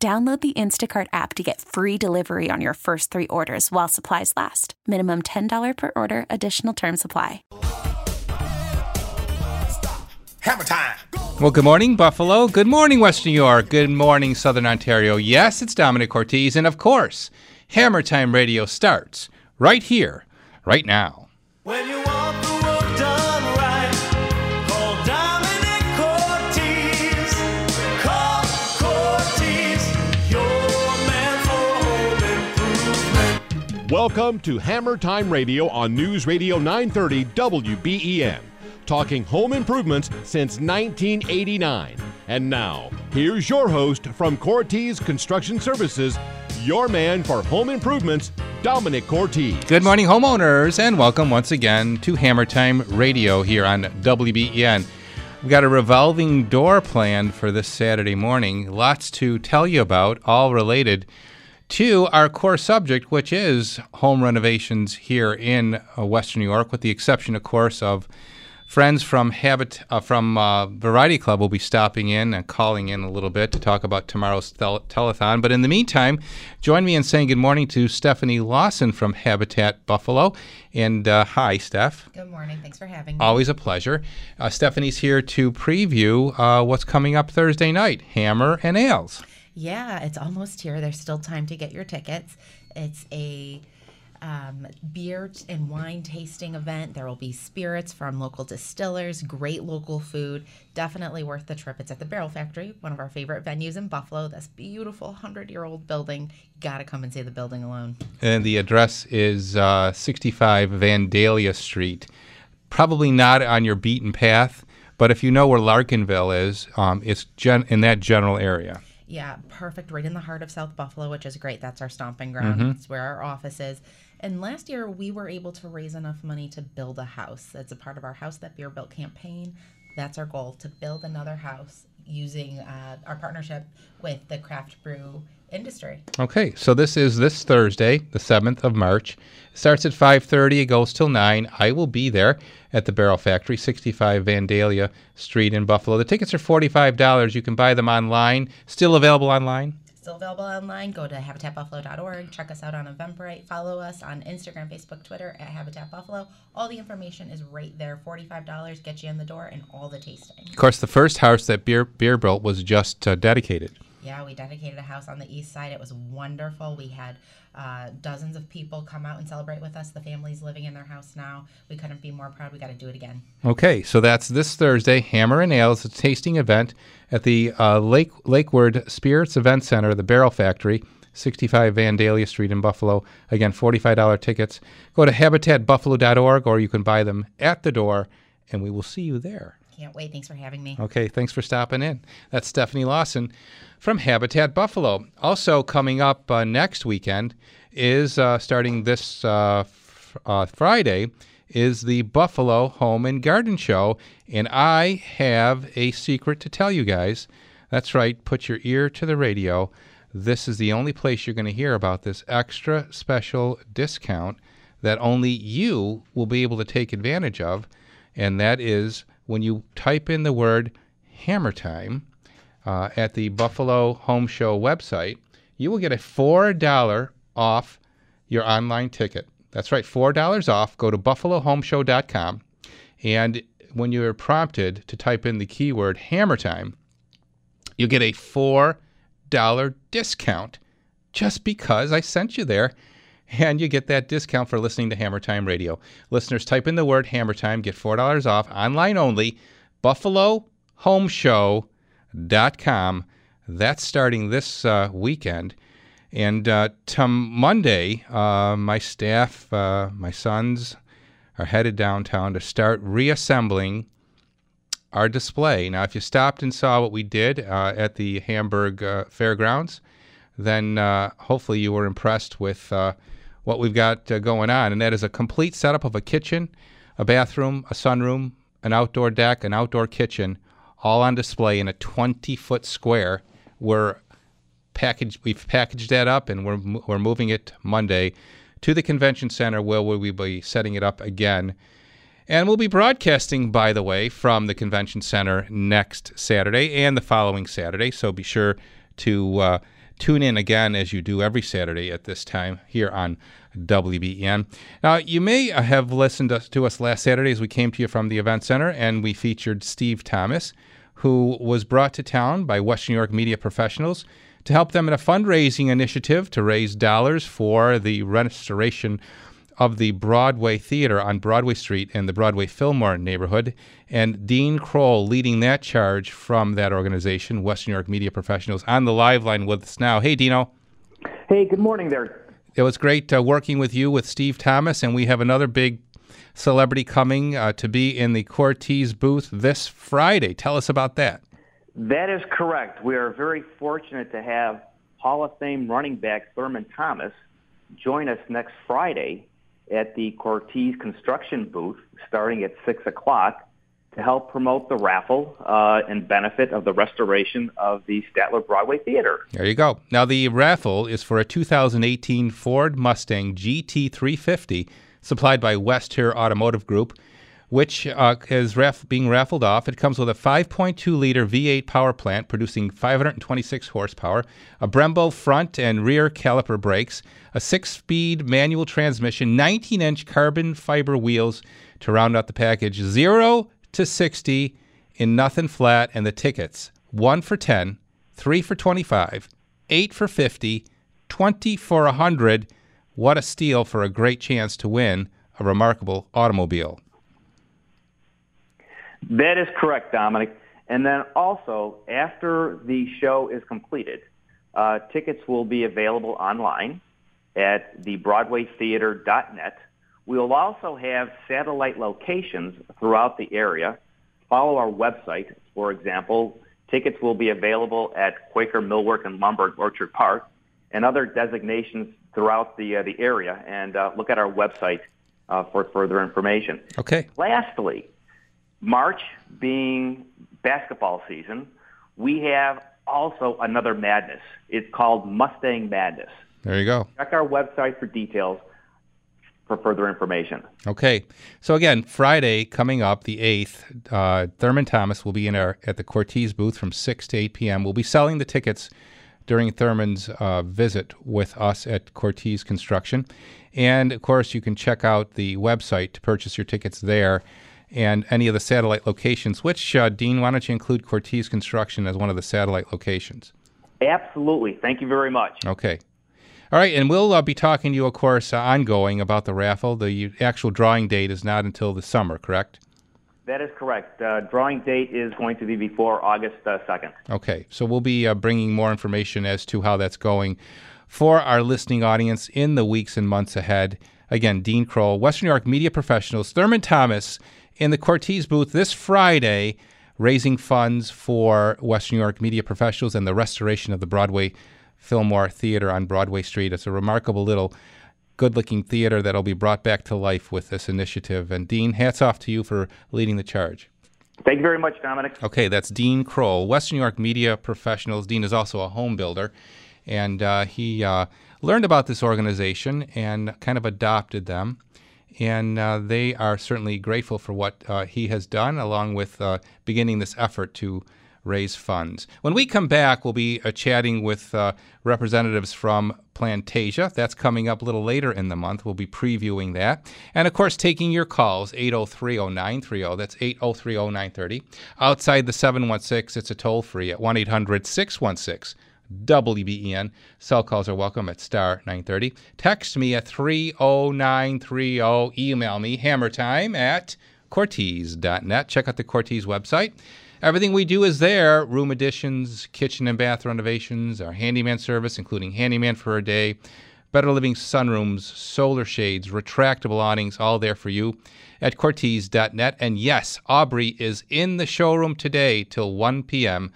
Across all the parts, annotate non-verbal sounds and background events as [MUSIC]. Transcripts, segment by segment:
Download the Instacart app to get free delivery on your first three orders while supplies last. Minimum $10 per order, additional term supply. Hammer time. Well, good morning, Buffalo. Good morning, West New York. Good morning, Southern Ontario. Yes, it's Domenic Cortese. And of course, Hammer Time Radio starts right here, right now. Welcome to Hammer Time Radio on News Radio 930 WBEN. Talking home improvements since 1989. And now, here's your host from Cortese Construction Services, your man for home improvements, Domenic Cortese. Good morning, homeowners, and welcome once again to Hammer Time Radio here on WBEN. We've got a revolving door planned for this Saturday morning. Lots to tell you about, all related to our core subject, which is home renovations here in uh, Western New York, with the exception, of course, of friends from Habit uh, from uh, Variety Club will be stopping in and calling in a little bit to talk about tomorrow's tel- telethon. But in the meantime, join me in saying good morning to Stephanie Lawson from Habitat Buffalo. And uh, hi, Steph. Good morning. Thanks for having me. Always a pleasure. Uh, Stephanie's here to preview uh, what's coming up Thursday night Hammer and Ales. Yeah, it's almost here. There's still time to get your tickets. It's a um, beer and wine tasting event. There will be spirits from local distillers, great local food. Definitely worth the trip. It's at the Barrel Factory, one of our favorite venues in Buffalo. This beautiful 100 year old building. Got to come and see the building alone. And the address is uh, 65 Vandalia Street. Probably not on your beaten path, but if you know where Larkinville is, um, it's gen- in that general area. Yeah, perfect. Right in the heart of South Buffalo, which is great. That's our stomping ground. It's where our office is. And last year, we were able to raise enough money to build a house. That's a part of our House That Beer Built campaign. That's our goal to build another house using uh, our partnership with the craft brew industry. Okay, so this is this Thursday, the 7th of March. It starts at 5:30, it goes till 9. I will be there at the Barrel Factory, 65 Vandalia Street in Buffalo. The tickets are $45. You can buy them online. Still available online? Still available online. Go to habitatbuffalo.org. Check us out on Eventbrite. Follow us on Instagram, Facebook, Twitter at Habitat Buffalo. All the information is right there. $45 gets you in the door and all the tasting. Of course, the first house that Beer Beer built was just uh, dedicated. Yeah, we dedicated a house on the east side. It was wonderful. We had uh, dozens of people come out and celebrate with us. The family's living in their house now. We couldn't be more proud. We got to do it again. Okay, so that's this Thursday, Hammer and Ales, a tasting event at the uh, Lake Lakeward Spirits Event Center, the Barrel Factory, 65 Vandalia Street in Buffalo. Again, $45 tickets. Go to habitatbuffalo.org or you can buy them at the door, and we will see you there. Can't wait. Thanks for having me. Okay, thanks for stopping in. That's Stephanie Lawson from Habitat Buffalo. Also, coming up uh, next weekend is uh, starting this uh, uh, Friday is the Buffalo Home and Garden Show, and I have a secret to tell you guys. That's right, put your ear to the radio. This is the only place you're going to hear about this extra special discount that only you will be able to take advantage of, and that is when you type in the word Hammer Time uh, at the Buffalo Home Show website, you will get a $4 off your online ticket. That's right, $4 off. Go to buffalohomeshow.com. And when you're prompted to type in the keyword Hammer Time, you'll get a $4 discount just because I sent you there. And you get that discount for listening to Hammer Time Radio. Listeners, type in the word Hammer Time, get $4 off, online only, buffalohomeshow.com. That's starting this uh, weekend. And uh, to Monday, uh, my staff, uh, my sons, are headed downtown to start reassembling our display. Now, if you stopped and saw what we did uh, at the Hamburg uh, Fairgrounds, then uh, hopefully you were impressed with what we've got uh, going on. And that is a complete setup of a kitchen, a bathroom, a sunroom, an outdoor deck, an outdoor kitchen, all on display in a 20 foot square. We're packaged, we've packaged that up and we're, we're moving it Monday to the convention center where we'll be setting it up again. And we'll be broadcasting, by the way, from the convention center next Saturday and the following Saturday. So be sure to uh, tune in again as you do every Saturday at this time here on WBEN. Now, you may have listened to, us last Saturday as we came to you from the event center and we featured Steve Thomas, who was brought to town by Western New York media professionals to help them in a fundraising initiative to raise dollars for the restoration of the Broadway Theater on Broadway Street in the Broadway Fillmore neighborhood. And Dean Kroll leading that charge from that organization, Western New York Media Professionals, on the live line with us now. Hey, Dino. Hey, good morning there. It was great uh, working with you with Steve Thomas, and we have another big celebrity coming uh, to be in the Cortese booth this Friday. Tell us about that. That is correct. We are very fortunate to have Hall of Fame running back Thurman Thomas join us next Friday at the Cortese construction booth starting at 6 o'clock to help promote the raffle uh, and benefit of the restoration of the Statler Broadway Theater. There you go. Now, the raffle is for a 2018 Ford Mustang GT350 supplied by West Herr Automotive Group, which uh, is raff- being raffled off. It comes with a 5.2 liter V8 power plant producing 526 horsepower, a Brembo front and rear caliper brakes, a six speed manual transmission, 19 inch carbon fiber wheels to round out the package, 0 to 60 in nothing flat, and the tickets 1 for 10, 3 for 25, 8 for 50, 20 for 100. What a steal for a great chance to win a remarkable automobile. That is correct, Domenic. And then also, after the show is completed, uh, tickets will be available online at thebroadwaytheater.net. We will also have satellite locations throughout the area. Follow our website. For example, tickets will be available at Quaker Millwork and Lumber Orchard Park and other designations throughout the, uh, the area. And uh, look at our website uh, for further information. Okay. Lastly, March being basketball season, we have also another madness. It's called Mustang Madness. There you go. Check our website for details for further information. Okay. So again, Friday coming up, the eighth, uh, Thurman Thomas will be in our at the Cortese booth from six to eight p.m. We'll be selling the tickets during Thurman's uh, visit with us at Cortese Construction, and of course, you can check out the website to purchase your tickets there. And any of the satellite locations, which, uh, Dean, why don't you include Cortese Construction as one of the satellite locations? Absolutely. Thank you very much. Okay. All right, and we'll uh, be talking to you, of course, uh, ongoing about the raffle. The actual drawing date is not until the summer, correct? That is correct. Uh, drawing date is going to be before August uh, 2nd. Okay, so we'll be uh, bringing more information as to how that's going for our listening audience in the weeks and months ahead. Again, Dean Kroll, Western New York media professionals, Thurman Thomas in the Cortese booth this Friday, raising funds for Western New York media professionals and the restoration of the Broadway Fillmore Theater on Broadway Street. It's a remarkable little good looking theater that'll be brought back to life with this initiative. And Dean, hats off to you for leading the charge. Thank you very much, Domenic. Okay, that's Dean Kroll, Western New York media professionals. Dean is also a home builder, and uh, he uh, learned about this organization and kind of adopted them. And uh, they are certainly grateful for what uh, he has done, along with uh, beginning this effort to raise funds. When we come back, we'll be uh, chatting with uh, representatives from Plantasia. That's coming up a little later in the month. We'll be previewing that. And of course, taking your calls, 803 0930. That's 803 0930. Outside the 716, it's a toll free at 1 800 616 WBEN. Cell calls are welcome at star 930. Text me at 30930. Email me hammertime at cortese.net. Check out the Cortese website. Everything we do is there room additions, kitchen and bath renovations, our handyman service, including handyman for a day, better living sunrooms, solar shades, retractable awnings, all there for you at Cortese.net. And yes, Aubrey is in the showroom today till 1 p.m.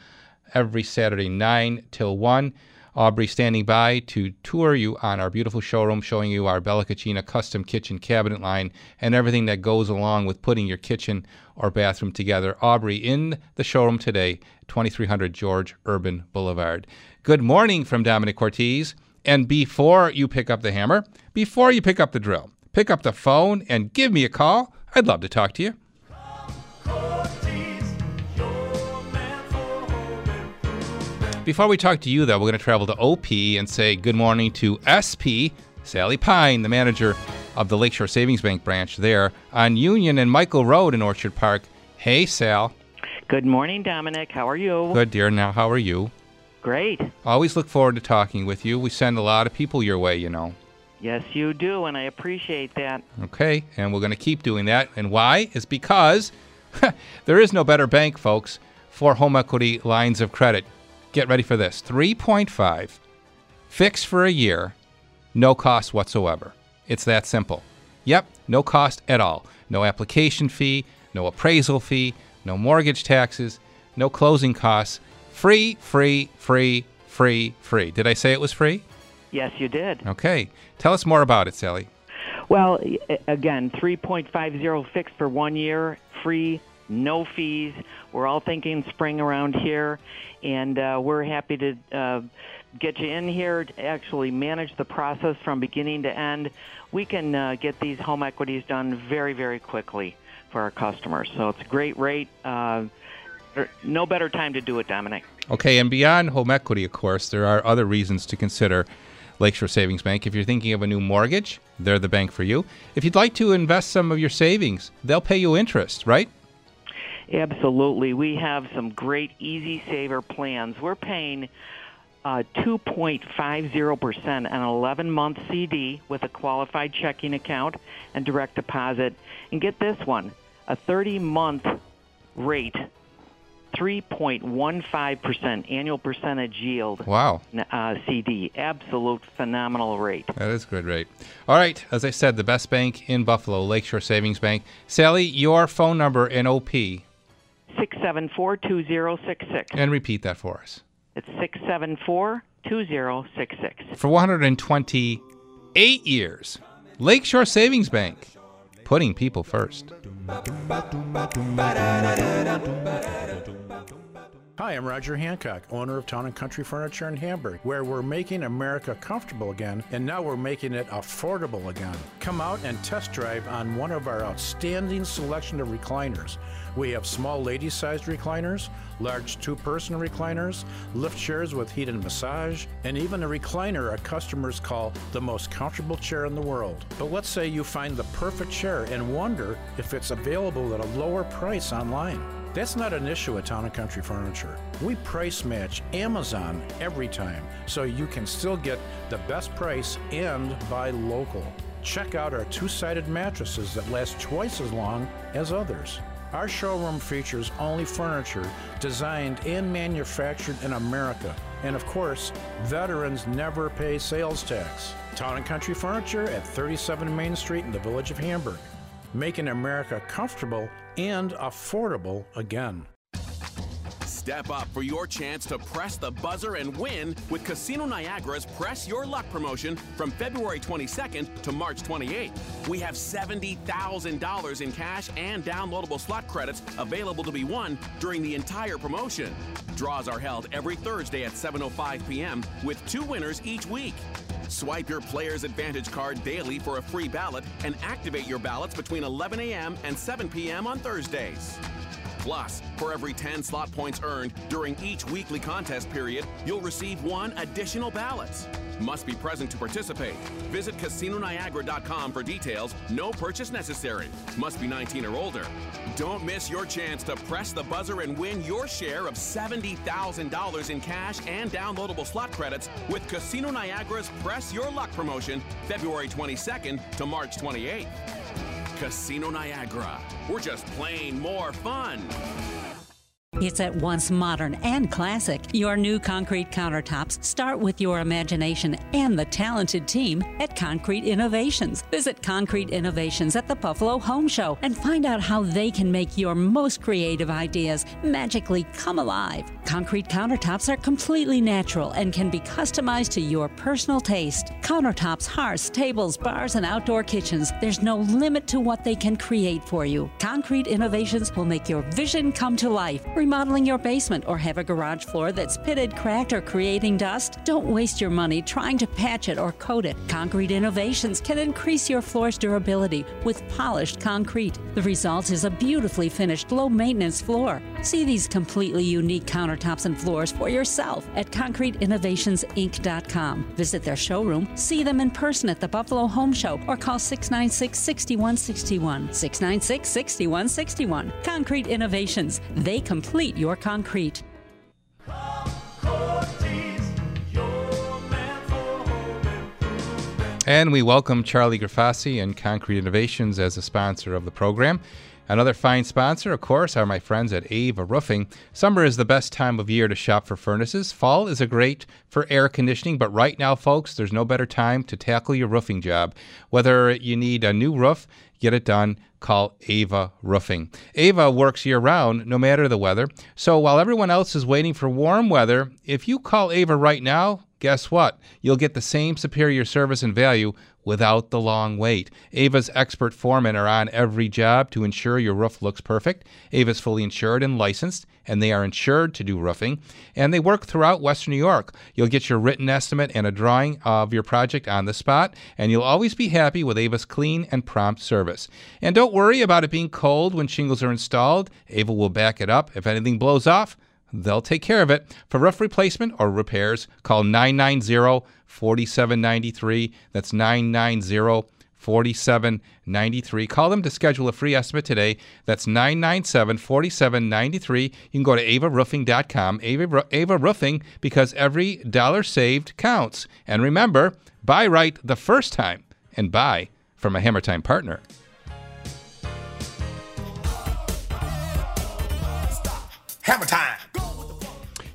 every Saturday, 9 till 1. Aubrey standing by to tour you on our beautiful showroom, showing you our Bella Cucina custom kitchen cabinet line and everything that goes along with putting your kitchen or bathroom together. Aubrey in the showroom today, 2300 George Urban Boulevard. Good morning from Domenic Cortese. And before you pick up the hammer, before you pick up the drill, pick up the phone and give me a call. I'd love to talk to you. Before we talk to you, though, we're going to travel to OP and say good morning to SP, Sally Pine, the manager of the Lakeshore Savings Bank branch there on Union and Michael Road in Orchard Park. Hey, Sal. Good morning, Domenic. How are you? Good, dear. Now, how are you? Great. Always look forward to talking with you. We send a lot of people your way, you know. Yes, you do, and I appreciate that. Okay, and we're going to keep doing that. And why? Is because [LAUGHS] there is no better bank, folks, for home equity lines of credit. Get ready for this 3.5, fixed for a year, no cost whatsoever. It's that simple. Yep, no cost at all. No application fee, no appraisal fee, no mortgage taxes, no closing costs. Free, free, free, free, free. Did I say it was free? Yes, you did. Okay. Tell us more about it, Sally. Well, again, 3.50 fixed for one year, free, no fees. We're all thinking spring around here, and uh, we're happy to uh, get you in here to actually manage the process from beginning to end. We can uh, get these home equities done very, very quickly for our customers. So it's a great rate. Uh, no better time to do it, Domenic. Okay, and beyond home equity, of course, there are other reasons to consider Lakeshore Savings Bank. If you're thinking of a new mortgage, they're the bank for you. If you'd like to invest some of your savings, they'll pay you interest, right? Absolutely. We have some great easy saver plans. We're paying uh, 2.50% on an 11 month CD with a qualified checking account and direct deposit. And get this one a 30 month rate, 3.15% annual percentage yield Wow, uh, CD. Absolute phenomenal rate. that is a good rate. All right, as I said, the best bank in Buffalo, Lakeshore Savings Bank. Sally, your phone number in OP, 674 2066. and repeat that for us. It's 674 2066. For 128 years, Lakeshore Savings Bank, putting people first. Hi, I'm Roger Hancock, owner of Town and Country Furniture in Hamburg, where we're making America comfortable again, and now we're making it affordable again. Come out and test drive on one of our outstanding selection of recliners. We have small lady-sized recliners, large two-person recliners, lift chairs with heat and massage, and even a recliner our customers call the most comfortable chair in the world. But let's say you find the perfect chair and wonder if it's available at a lower price online. That's not an issue at Town Country Furniture. We price match Amazon every time, so you can still get the best price and buy local. Check out our two sided mattresses that last twice as long as others. Our showroom features only furniture designed and manufactured in America. And of course, veterans never pay sales tax. Town and Country Furniture at 37 Main Street in the village of Hamburg, making America comfortable and affordable again. Step up for your chance to press the buzzer and win with Casino Niagara's Press Your Luck promotion from February 22nd to March 28th. We have $70,000 in cash and downloadable slot credits available to be won during the entire promotion. Draws are held every Thursday at 7:05 p.m. with two winners each week. Swipe your Player's Advantage card daily for a free ballot and activate your ballots between 11 a.m. and 7 p.m. on Thursdays. Plus, for every 10 slot points earned during each weekly contest period, you'll receive one additional ballot. Must be present to participate. Visit CasinoNiagara.com for details. No purchase necessary. Must be 19 or older. Don't miss your chance to press the buzzer and win your share of $70,000 in cash and downloadable slot credits with Casino Niagara's Press Your Luck promotion, February 22nd to March 28th. Casino Niagara. We're just plain more fun. It's at once modern and classic. Your new concrete countertops start with your imagination and the talented team at Concrete Innovations. Visit Concrete Innovations at the Buffalo Home Show and find out how they can make your most creative ideas magically come alive. Concrete countertops are completely natural and can be customized to your personal taste. Countertops, hearths, tables, bars, and outdoor kitchens. There's no limit to what they can create for you. Concrete Innovations will make your vision come to life. Remodeling your basement or have a garage floor that's pitted, cracked, or creating dust? Don't waste your money trying to patch it or coat it. Concrete Innovations can increase your floor's durability with polished concrete. The result is a beautifully finished, low maintenance floor. See these completely unique countertops and floors for yourself at concreteinnovationsinc.com. Visit their showroom, see them in person at the Buffalo Home Show, or call 696 6161. 696 6161. Concrete Innovations. They complete your concrete. And we welcome Charlie Grafassi and Concrete Innovations as a sponsor of the program. Another fine sponsor, of course, are my friends at Ava Roofing. Summer is the best time of year to shop for furnaces. Fall is a great for air conditioning, but right now, folks, there's no better time to tackle your roofing job. Whether you need a new roof, get it done, call Ava Roofing. Ava works year round, no matter the weather. So while everyone else is waiting for warm weather, if you call Ava right now, guess what? You'll get the same superior service and value without the long wait. Ava's expert foremen are on every job to ensure your roof looks perfect. Ava's fully insured and licensed, and they are insured to do roofing, and they work throughout Western New York. You'll get your written estimate and a drawing of your project on the spot, and you'll always be happy with Ava's clean and prompt service. And don't worry about it being cold when shingles are installed. Ava will back it up. If anything blows off, They'll take care of it. For roof replacement or repairs, call 990 4793. That's 990 4793. Call them to schedule a free estimate today. That's 997 4793. You can go to avaroofing.com. Ava, Ava Roofing, because every dollar saved counts. And remember, buy right the first time and buy from a Hammer Time partner.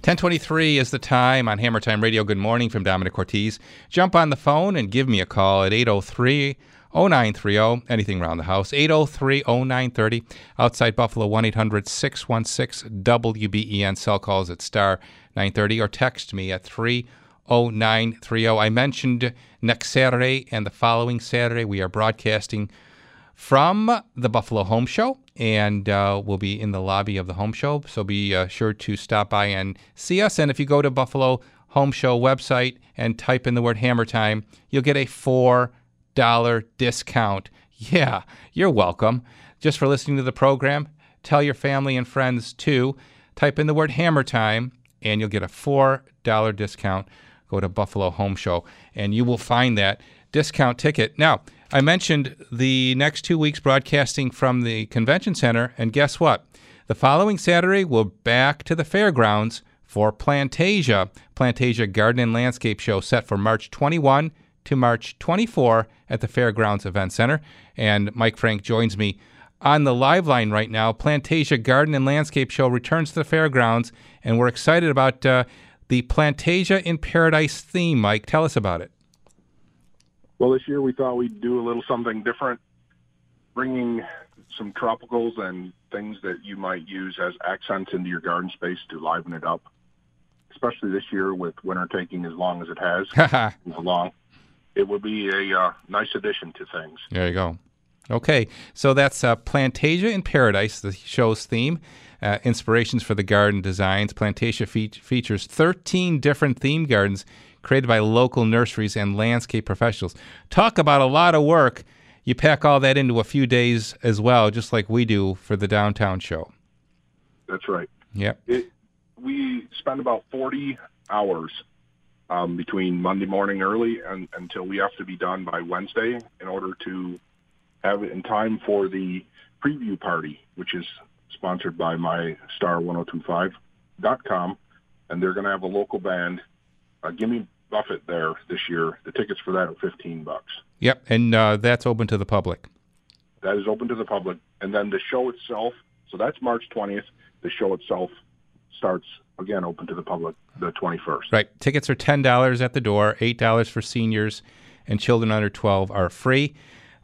1023 is the time on Hammer Time Radio. Good morning from Domenic Cortese. Jump on the phone and give me a call at 803 0930, anything around the house. 803 0930. Outside Buffalo, 1 800 616 WBEN. Cell calls at star 930 or text me at 30930. I mentioned next Saturday and the following Saturday we are broadcasting from the Buffalo Home Show, and uh, we'll be in the lobby of the Home Show. So be uh, sure to stop by and see us. And if you go to Buffalo Home Show website and type in the word Hammer Time, you'll get a four dollar discount. Yeah, you're welcome. Just for listening to the program, tell your family and friends too. Type in the word Hammer Time, and you'll get a four dollar discount. Go to Buffalo Home Show, and you will find that discount ticket. Now. I mentioned the next two weeks broadcasting from the convention center, and guess what? The following Saturday, we're back to the fairgrounds for Plantasia, Plantasia Garden and Landscape Show set for March 21 to March 24 at the Fairgrounds Event Center. And Mike Frank joins me on the live line right now. Plantasia Garden and Landscape Show returns to the fairgrounds, and we're excited about uh, the Plantasia in Paradise theme. Mike, tell us about it. Well, this year we thought we'd do a little something different, bringing some tropicals and things that you might use as accents into your garden space to liven it up. Especially this year with winter taking as long as it has, [LAUGHS] long, it would be a uh, nice addition to things. There you go. Okay, so that's uh, Plantasia in Paradise, the show's theme. Uh, inspirations for the garden designs. Plantasia fe- features 13 different theme gardens created by local nurseries and landscape professionals. Talk about a lot of work. You pack all that into a few days as well, just like we do for the downtown show. That's right. Yep. It, we spend about 40 hours um, between Monday morning early and until we have to be done by Wednesday in order to have it in time for the preview party, which is sponsored by my star1025.com. And they're going to have a local band. Uh, Gimme Buffett there this year. The tickets for that are 15 bucks. Yep, and uh, that's open to the public. That is open to the public. And then the show itself, so that's March 20th. The show itself starts again open to the public the 21st. Right. Tickets are $10 at the door, $8 for seniors, and children under 12 are free.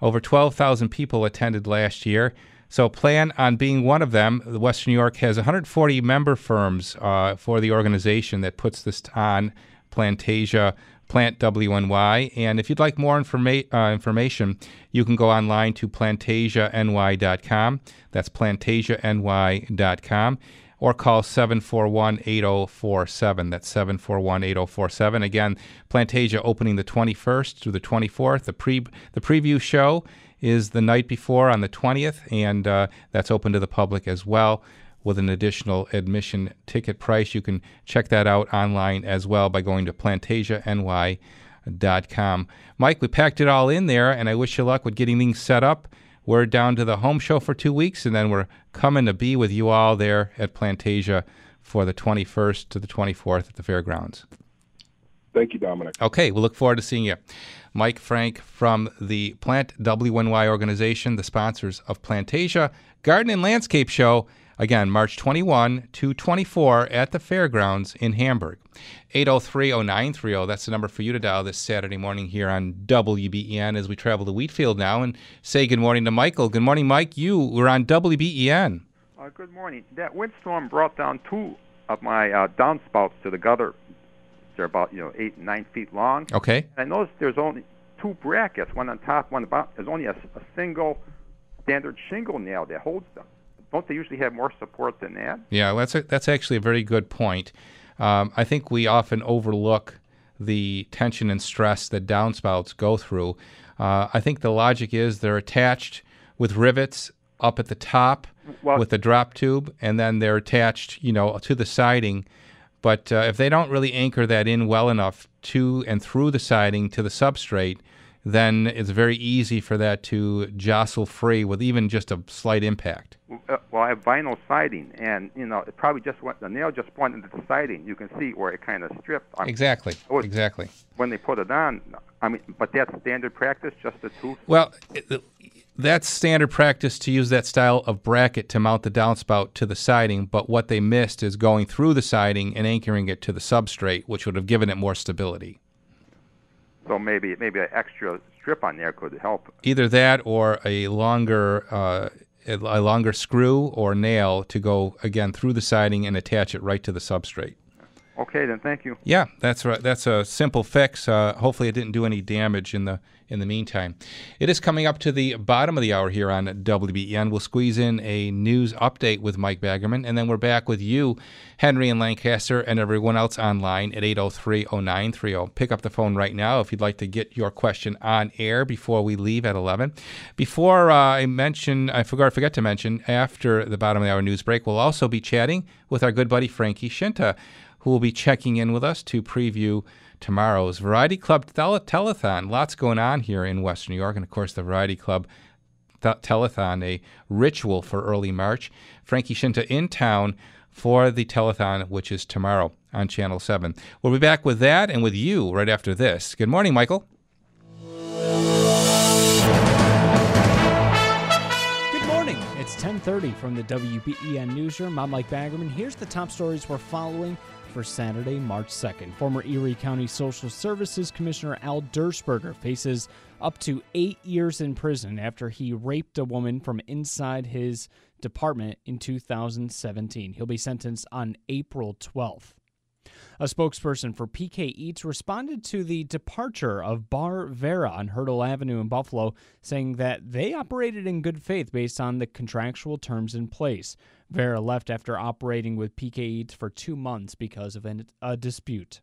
Over 12,000 people attended last year. So plan on being one of them. The Western New York has 140 member firms uh, for the organization that puts this on Plantasia Plant WNY. And if you'd like more informa- uh, information, you can go online to plantasiany.com. That's plantasiany.com. Or call 741 8047. That's 741 8047. Again, Plantasia opening the 21st through the 24th. The, pre- the preview show is the night before on the 20th, and uh, that's open to the public as well with an additional admission ticket price. You can check that out online as well by going to plantasiany.com. Mike, we packed it all in there, and I wish you luck with getting things set up. We're down to the home show for two weeks, and then we're coming to be with you all there at Plantasia for the 21st to the 24th at the fairgrounds. Thank you, Domenic. Okay, we look forward to seeing you. Mike Frank from the Plant WNY organization, the sponsors of Plantasia Garden and Landscape Show. Again, March 21 to 24 at the fairgrounds in Hamburg. 803-0930, that's the number for you to dial this Saturday morning here on WBEN as we travel to Wheatfield now and say good morning to Michael. Good morning, Mike. You were on WBEN. Uh, good morning. That windstorm brought down two of my uh, downspouts to the gutter. They're about you know eight nine feet long. Okay. And I noticed there's only two brackets, one on top, one about. There's only a, a single standard shingle nail that holds them. Don't they usually have more support than that? Yeah, that's a, that's actually a very good point. Um, I think we often overlook the tension and stress that downspouts go through. Uh, I think the logic is they're attached with rivets up at the top Well- with the drop tube, and then they're attached, you know, to the siding. But uh, if they don't really anchor that in well enough to and through the siding to the substrate, then it's very easy for that to jostle free with even just a slight impact. Uh, well, I have vinyl siding, and you know it probably just went. The nail just went into the siding. You can see where it kind of stripped. I- Exactly. Was- Exactly. When they put it on, I mean, but that's standard practice, just the two. Well, it- that's standard practice to use that style of bracket to mount the downspout to the siding, but what they missed is going through the siding and anchoring it to the substrate, which would have given it more stability. So maybe maybe an extra strip on there could help. Either that or a longer uh, a longer screw or nail to go again through the siding and attach it right to the substrate. Okay, then thank you. Yeah, that's right. That's a simple fix. Uh, hopefully, it didn't do any damage in the in the meantime. It is coming up to the bottom of the hour here on WBEN. We'll squeeze in a news update with Mike Baggerman, and then we're back with you, Henry and Lancaster, and everyone else online at 803-0930. Pick up the phone right now if you'd like to get your question on air before we leave at 11. Before uh, I mention, I forgot, I forget to mention, after the bottom of the hour news break, we'll also be chatting with our good buddy Frankie Scinta, who will be checking in with us to preview tomorrow's Variety Club tele- telethon. Lots going on here in Western New York, and of course, the Variety Club th- telethon, a ritual for early March. Frankie Scinta in town for the telethon, which is tomorrow on Channel 7. We'll be back with that and with you right after this. Good morning, Michael. Good morning. It's 10:30 from the WBEN newsroom. I'm Mike Baggerman. Here's the top stories we're following for Saturday, March 2nd. Former Erie County Social Services Commissioner Al Dirschberger faces up to eight years in prison after he raped a woman from inside his department in 2017. He'll be sentenced on April 12th. A spokesperson for PK Eats responded to the departure of Bar Vera on Hertel Avenue in Buffalo, saying that they operated in good faith based on the contractual terms in place. Vera left after operating with PK Eats for two months because of an, a dispute.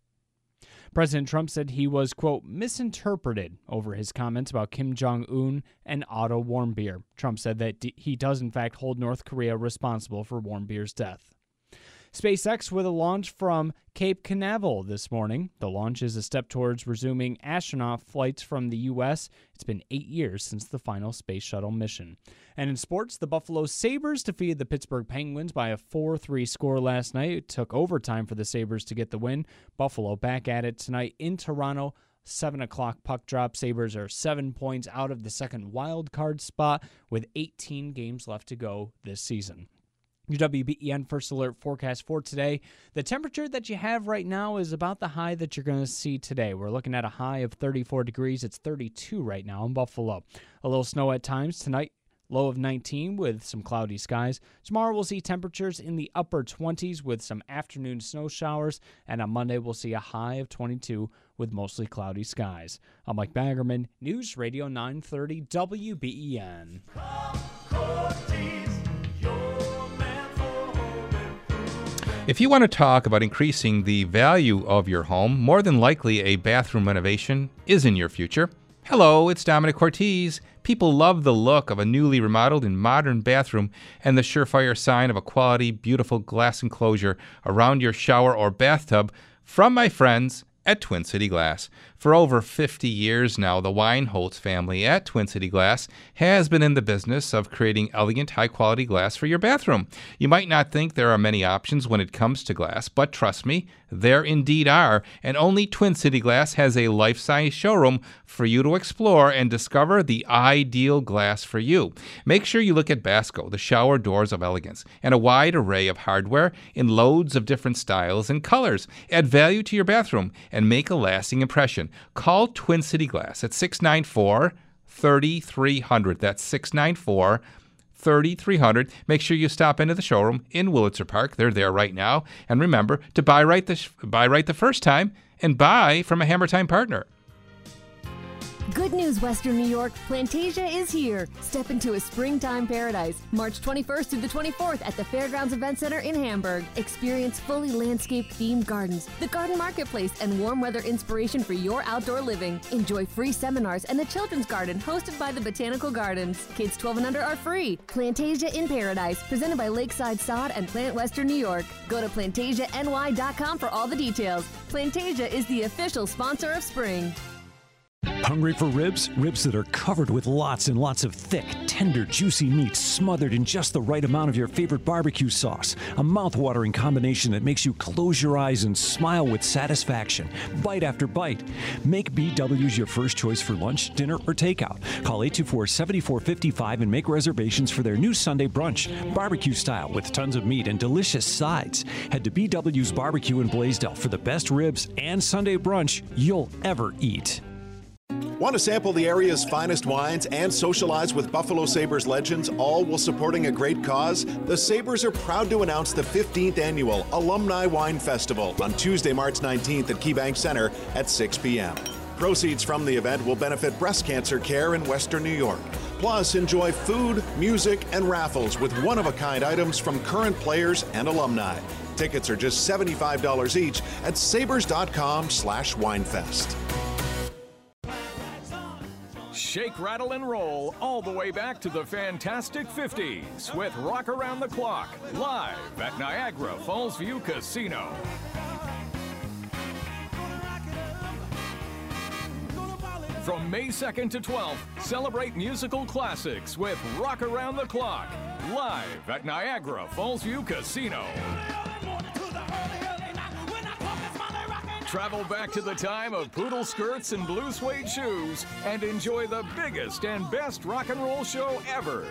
President Trump said he was, quote, misinterpreted over his comments about Kim Jong un and Otto Warmbier. Trump said that he does, in fact, hold North Korea responsible for Warmbier's death. SpaceX with a launch from Cape Canaveral this morning. The launch is a step towards resuming astronaut flights from the U.S. It's been eight years since the final space shuttle mission. And in sports, the Buffalo Sabres defeated the Pittsburgh Penguins by a 4 3 score last night. It took overtime for the Sabres to get the win. Buffalo back at it tonight in Toronto. 7 o'clock puck drop. Sabres are seven points out of the second wild card spot with 18 games left to go this season. Your WBEN First Alert forecast for today. The temperature that you have right now is about the high that you're going to see today. We're looking at a high of 34 degrees. It's 32 right now in Buffalo. A little snow at times tonight. Low of 19 with some cloudy skies. Tomorrow we'll see temperatures in the upper 20s with some afternoon snow showers. And on Monday we'll see a high of 22 with mostly cloudy skies. I'm Mike Baggerman, News Radio 930 WBEN. If you want to talk about increasing the value of your home, more than likely a bathroom renovation is in your future. Hello, it's Domenic Cortese. People love the look of a newly remodeled and modern bathroom and the surefire sign of a quality, beautiful glass enclosure around your shower or bathtub from my friends at Twin City Glass. For over 50 years now, the Weinholz family at Twin City Glass has been in the business of creating elegant, high quality glass for your bathroom. You might not think there are many options when it comes to glass, but trust me, there indeed are, and only Twin City Glass has a life size showroom for you to explore and discover the ideal glass for you. Make sure you look at Basco, the shower doors of elegance, and a wide array of hardware in loads of different styles and colors. Add value to your bathroom and make a lasting impression. Call Twin City Glass at 694 3300. That's 694 3300. Make sure you stop into the showroom in Wurlitzer Park. They're there right now. And remember to buy right the, buy right the first time and buy from a Hammer Time partner. Good news, Western New York. Plantasia is here. Step into a springtime paradise. March 21st through the 24th at the Fairgrounds Event Center in Hamburg. Experience fully landscaped themed gardens, the garden marketplace, and warm weather inspiration for your outdoor living. Enjoy free seminars and a children's garden hosted by the Botanical Gardens. Kids 12 and under are free. Plantasia in Paradise, presented by Lakeside Sod and Plant Western New York. Go to plantasiany.com for all the details. Plantasia is the official sponsor of spring. Hungry for ribs? Ribs that are covered with lots and lots of thick, tender, juicy meat smothered in just the right amount of your favorite barbecue sauce. A mouth-watering combination that makes you close your eyes and smile with satisfaction, bite after bite. Make BW's your first choice for lunch, dinner, or takeout. Call 824-7455 and make reservations for their new Sunday brunch, barbecue style with tons of meat and delicious sides. Head to BW's Barbecue in Blasdell for the best ribs and Sunday brunch you'll ever eat. Want to sample the area's finest wines and socialize with Buffalo Sabres legends, all while supporting a great cause? The Sabres are proud to announce the 15th annual Alumni Wine Festival on Tuesday, March 19th at KeyBank Center at 6 p.m. Proceeds from the event will benefit breast cancer care in Western New York. Plus, enjoy food, music, and raffles with one of a kind items from current players and alumni. Tickets are just $75 each at sabres.com slash winefest. Shake, rattle, and roll all the way back to the fantastic 50s with Rock Around the Clock live at Niagara Falls View Casino. From May 2nd to 12th, celebrate musical classics with Rock Around the Clock live at Niagara Falls View Casino. Travel back to the time of poodle skirts and blue suede shoes and enjoy the biggest and best rock and roll show ever.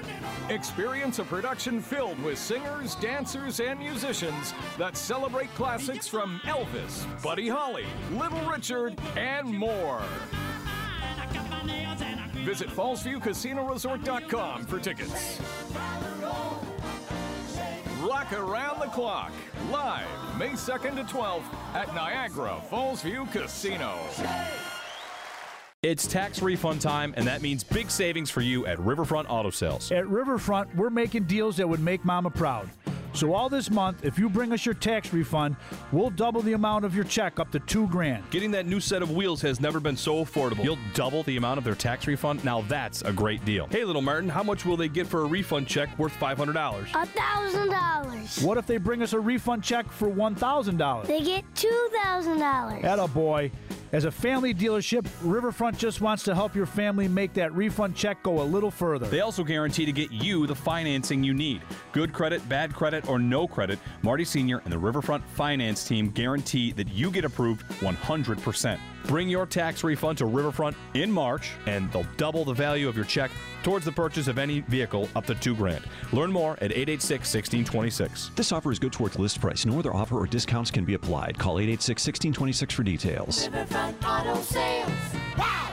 Experience a production filled with singers, dancers, and musicians that celebrate classics from Elvis, Buddy Holly, Little Richard, and more. Visit FallsViewCasinoResort.com for tickets. Rock Around the Clock, live May 2nd to 12th at Niagara Falls View Casino. It's tax refund time, and that means big savings for you at Riverfront Auto Sales. At Riverfront, we're making deals that would make Mama proud. So all this month, if you bring us your tax refund, we'll double the amount of your check up to two grand. Getting that new set of wheels has never been so affordable. You'll double the amount of their tax refund. Now that's a great deal. Hey, little Martin, how much will they get for a refund check worth $500? A thousand dollars. What if they bring us a refund check for one thousand dollars? They get two thousand dollars. Atta boy. As a family dealership, Riverfront just wants to help your family make that refund check go a little further. They also guarantee to get you the financing you need. Good credit, bad credit, or no credit, Marty Sr. and the Riverfront Finance team guarantee that you get approved 100%. Bring your tax refund to Riverfront in March, and they'll double the value of your check towards the purchase of any vehicle up to two grand. Learn more at 886 1626. This offer is good towards list price. No other offer or discounts can be applied. Call 886 1626 for details. Riverfront Auto Sales. Wow!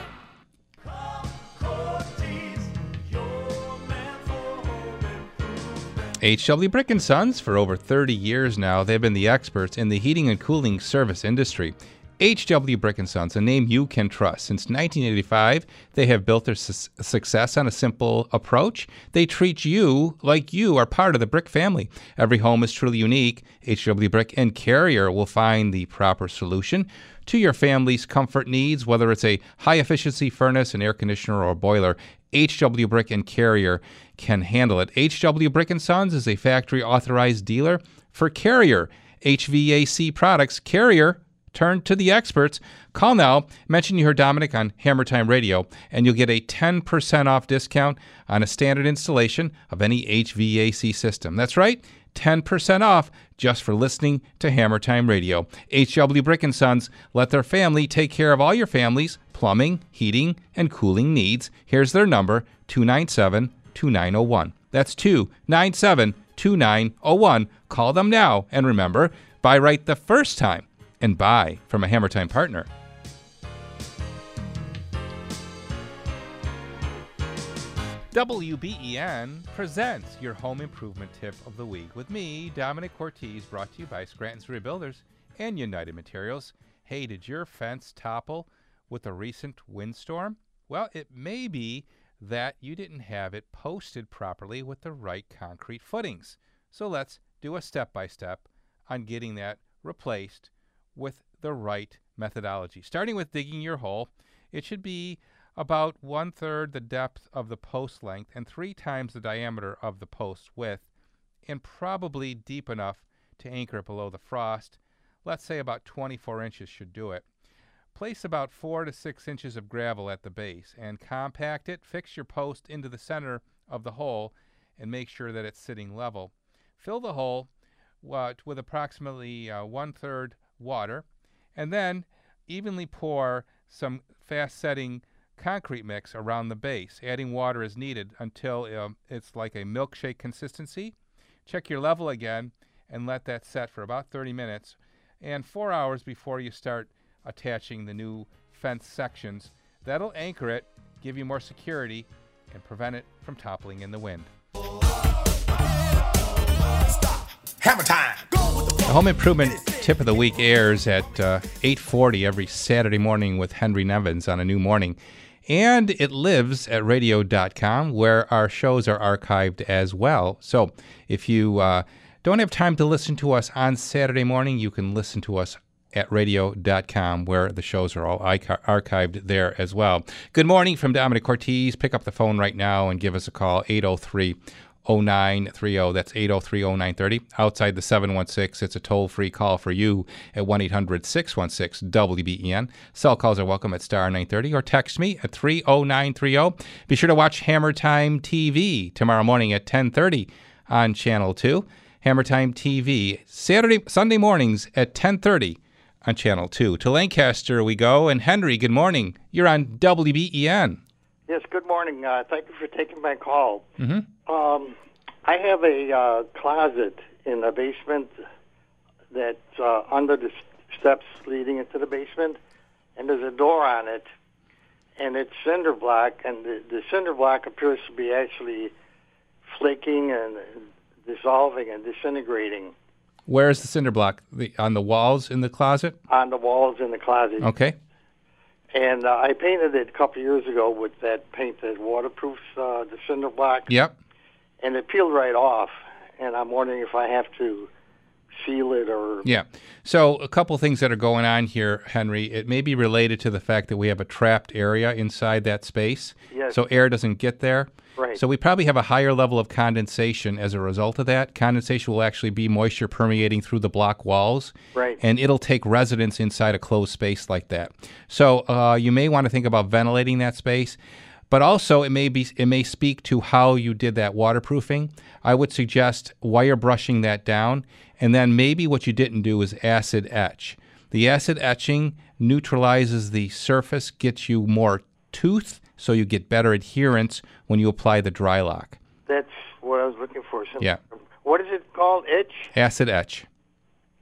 HW Bryk and Sons for over 30 years now. They've been the experts in the heating and cooling service industry. HW Bryk Sons, a name you can trust. Since 1985, they have built their su- success on a simple approach. They treat you like you are part of the Bryk family. Every home is truly unique. HW Bryk and Carrier will find the proper solution to your family's comfort needs, whether it's a high efficiency furnace, an air conditioner, or a boiler. HW Bryk and Carrier can handle it. HW Bryk and Sons is a factory authorized dealer for Carrier HVAC products. Carrier turn to the experts. Call now, mention you heard Domenic on Hammer Time Radio, and you'll get a 10% off discount on a standard installation of any HVAC system. That's right, 10% off just for listening to Hammer Time Radio. HW Bryk and Sons let their family take care of all your family's plumbing, heating, and cooling needs. Here's their number 297 2901. That's 297 2901. Call them now. And remember, buy right the first time and buy from a Hammer Time partner. WBEN presents your home improvement tip of the week with me, Domenic Cortese, brought to you by Scranton's Rebuilders and United Materials. Hey, did your fence topple with a recent windstorm? Well, it may be that you didn't have it posted properly with the right concrete footings. So let's do a step by step on getting that replaced with the right methodology. Starting with digging your hole, it should be about one third the depth of the post length and three times the diameter of the post width, and probably deep enough to anchor it below the frost. Let's say about 24 inches should do it. Place about four to six inches of gravel at the base and compact it. Fix your post into the center of the hole and make sure that it's sitting level. Fill the hole uh, with approximately uh, one third water, and then evenly pour some fast setting concrete mix around the base. Adding water as needed until um, it's like a milkshake consistency. Check your level again and let that set for about 30 minutes and four hours before you start attaching the new fence sections. That'll anchor it, give you more security, and prevent it from toppling in the wind. Hammer time. The home improvement tip of the week airs at uh, 8:40 every Saturday morning with Henry Nevins on a new morning. And it lives at radio.com where our shows are archived as well. So if you uh, don't have time to listen to us on Saturday morning, you can listen to us at radio.com where the shows are all archived there as well. Good morning from Domenic Cortese. Pick up the phone right now and give us a call 803 0930. That's 803 0930. Outside the 716, it's a toll free call for you at 1 800 616 WBEN. Cell calls are welcome at star 930 or text me at 30930. Be sure to watch Hammer Time TV tomorrow morning at 1030 on Channel 2. Hammer Time TV, Saturday, Sunday mornings at 1030 on Channel 2. To Lancaster we go. And Henry, good morning. You're on WBEN. Yes, good morning. Uh, thank you for taking my call. Mm-hmm. Um, I have a uh, closet in the basement that's uh, under the steps leading into the basement, and there's a door on it, and it's cinder block, and the, the cinder block appears to be actually flaking and dissolving and disintegrating Where is the cinder block? The, on the walls in the closet? on the walls in the closet. Okay. And uh, I painted it a couple years ago with that paint that waterproofs uh, the cinder block. Yep. and it peeled right off. And I'm wondering if I have to seal it or Yeah. So a couple things that are going on here, Henry. It may be related to the fact that we have a trapped area inside that space. Yes. So air doesn't get there. Right. So we probably have a higher level of condensation as a result of that. Condensation will actually be moisture permeating through the block walls. Right. And it'll take residence inside a closed space like that. So uh, you may want to think about ventilating that space. But also, it may be it may speak to how you did that waterproofing. I would suggest wire brushing that down, and then maybe what you didn't do is acid etch. The acid etching neutralizes the surface, gets you more tooth, so you get better adherence when you apply the Drylok. That's what I was looking for. Some, Yeah. What is it called? Etch? Acid etch.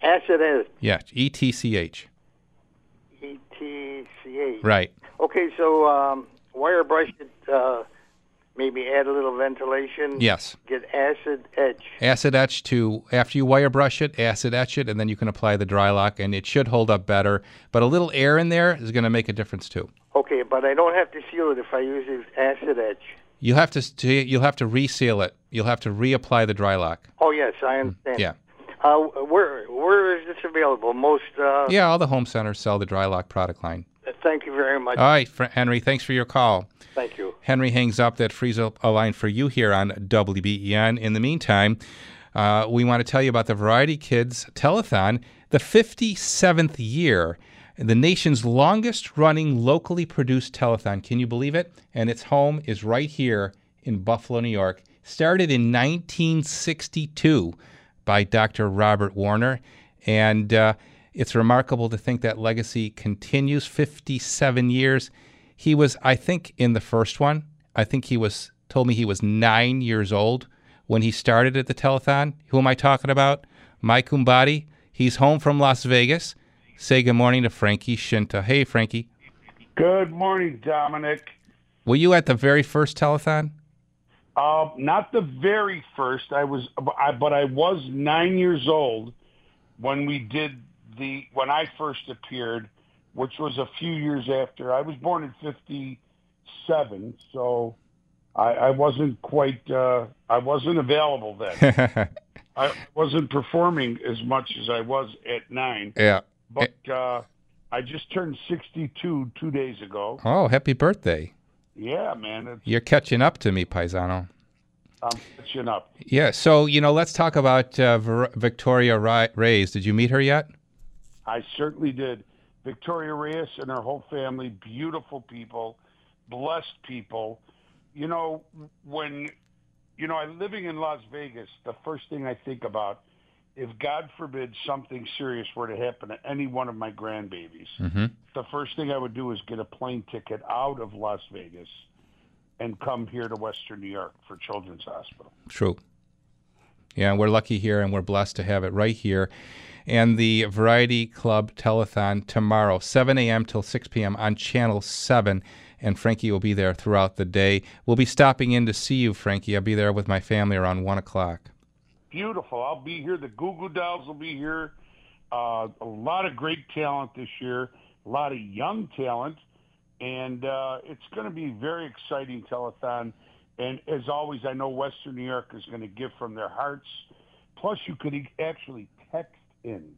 Acid etch. Yeah, E T C H. E T C H. Right. Okay, so um, wire brush it. Uh, maybe add a little ventilation. Yes. Get acid etch. Acid etch to after you wire brush it, acid etch it, and then you can apply the Drylok, and it should hold up better. But a little air in there is going to make a difference too. Okay, but I don't have to seal it if I use this acid etch. You'll have to you'll have to reseal it. You'll have to reapply the Drylok. Oh yes, I understand. Yeah. Uh, where where is this available? Most. Uh, Yeah, all the home centers sell the Drylok product line. Thank you very much. All right, Henry, thanks for your call. Thank you. Henry hangs up. That frees up a line for you here on WBEN. In the meantime, uh, we want to tell you about the Variety Kids Telethon, the 57th year, the nation's longest running locally produced telethon. Can you believe it? And its home is right here in Buffalo, New York. Started in 1962 by Dr. Robert Warner. And uh, it's remarkable to think that legacy continues 57 years. He was, I think, in the first one. I think he was told me he was nine years old when he started at the telethon. Who am I talking about? Mike Umbati. He's home from Las Vegas. Say good morning to Frankie Scinta. Hey, Frankie. Good morning, Domenic. Were you at the very first telethon? Uh, not the very first. I was, I, but I was nine years old when we did the when I first appeared, which was a few years after. I was born in '57, so I, I wasn't quite. Uh, I wasn't available then. [LAUGHS] I wasn't performing as much as I was at nine. Yeah. But uh, I just turned 62 two days ago. Oh, happy birthday. Yeah, man. You're catching up to me, Paisano. I'm catching up. Yeah, so, you know, let's talk about uh, Victoria Ri- Reyes. Did you meet her yet? I certainly did. Victoria Reyes and her whole family, beautiful people, blessed people. You know, when, you know, I'm living in Las Vegas, the first thing I think about, if God forbid something serious were to happen to any one of my grandbabies, Mm-hmm. the first thing I would do is get a plane ticket out of Las Vegas and come here to Western New York for Children's Hospital. True. Yeah, we're lucky here and we're blessed to have it right here. And the Variety Club Telethon tomorrow, 7 a.m. till 6 p.m. on Channel 7. And Frankie will be there throughout the day. We'll be stopping in to see you, Frankie. I'll be there with my family around 1 o'clock. Beautiful. I'll be here. The Goo Goo Dolls will be here. Uh, a lot of great talent this year, a lot of young talent, and uh, it's going to be very exciting telethon. And as always, I know Western New York is going to give from their hearts. Plus, you could actually in.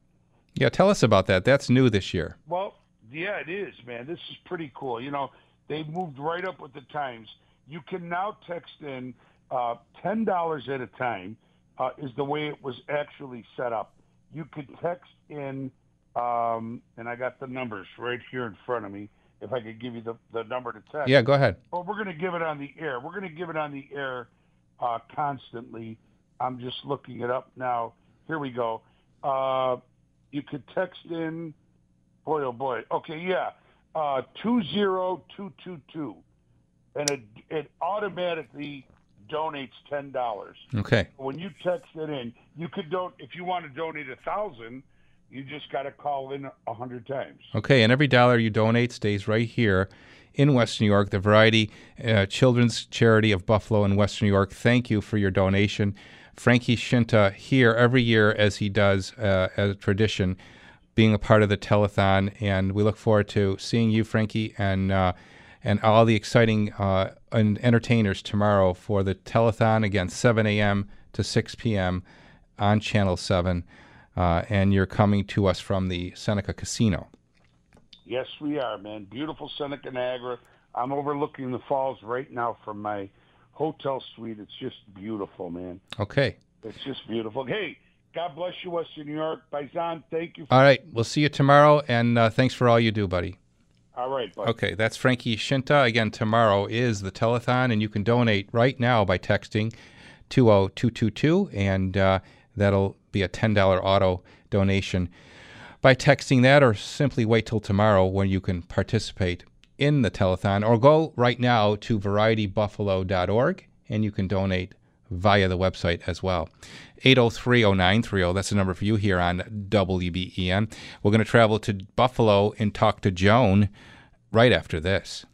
Yeah, tell us about that. That's new this year. Well, yeah, it is, man. This is pretty cool. You know, they moved right up with the times. You can now text in uh, ten dollars at a time. Uh, is the way it was actually set up. You could text in, um, and I got the numbers right here in front of me. If I could give you the, the number to text. Yeah, go ahead. Well, we're going to give it on the air. We're going to give it on the air uh, constantly. I'm just looking it up now. Here we go. Uh, you could text in. Boy, oh boy. Okay, yeah. Uh, two zero two two two, and it it automatically donates ten dollars. Okay. When you text it in, you could don't if you want to donate a thousand, you just got to call in a hundred times. Okay, and every dollar you donate stays right here in Western New York, the Variety uh, Children's Charity of Buffalo in Western New York. Thank you for your donation. Frankie Scinta here every year, as he does uh, as a tradition, being a part of the telethon, and we look forward to seeing you, Frankie, and uh, and all the exciting uh, en- entertainers tomorrow for the telethon again, 7 a.m. to 6 p.m. on Channel 7, uh, and you're coming to us from the Seneca Casino. Yes, we are, man. Beautiful Seneca Niagara. I'm overlooking the falls right now from my hotel suite. It's just beautiful, man. Okay. It's just beautiful. Hey, God bless you, Western New York. Paisan, thank you. All right. We'll see you tomorrow, and uh, thanks for all you do, buddy. All right, bud. Okay, that's Frankie Scinta. Again, tomorrow is the telethon, and you can donate right now by texting 20222, and uh, that'll be a $10 auto donation. by texting that or simply wait till tomorrow when you can participate in the telethon or go right now to varietybuffalo.org and you can donate via the website as well. 8030930, that's the number for you here on WBEN. We're going to travel to Buffalo and talk to Joan right after this.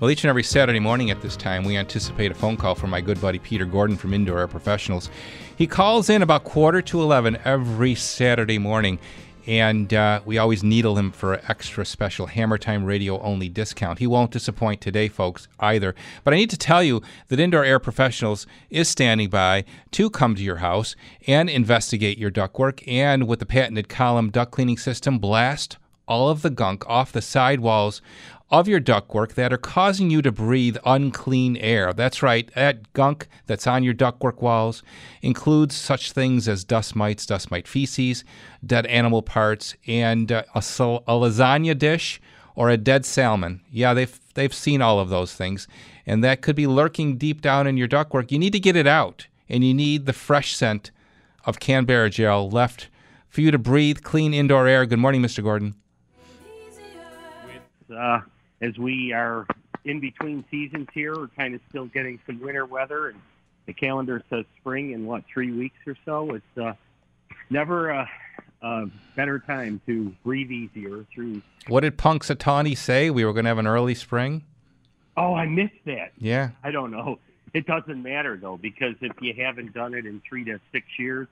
Well, each and every Saturday morning at this time, we anticipate a phone call from my good buddy Peter Gordon from Indoor Air Professionals. He calls in about quarter to 11 every Saturday morning, and uh, we always needle him for an extra special Hammer Time Radio only discount. He won't disappoint today, folks, either. But I need to tell you that Indoor Air Professionals is standing by to come to your house and investigate your ductwork, and with the patented column duct cleaning system, blast all of the gunk off the sidewalls of your ductwork that are causing you to breathe unclean air. That's right, that gunk that's on your ductwork walls includes such things as dust mites, dust mite feces, dead animal parts, and uh, a, sal- a lasagna dish or a dead salmon. Yeah, they've they've seen all of those things, and that could be lurking deep down in your ductwork. You need to get it out, and you need the fresh scent of Canberra gel left for you to breathe clean indoor air. Good morning, Mr. Gordon. uh, as we are in between seasons here, we're kind of still getting some winter weather, and the calendar says spring in what three weeks or so. It's uh, never a, a better time to breathe easier through. What did Punxsutawney say? We were going to have an early spring. Oh, I missed that. Yeah. I don't know. It doesn't matter though, because if you haven't done it in three to six years,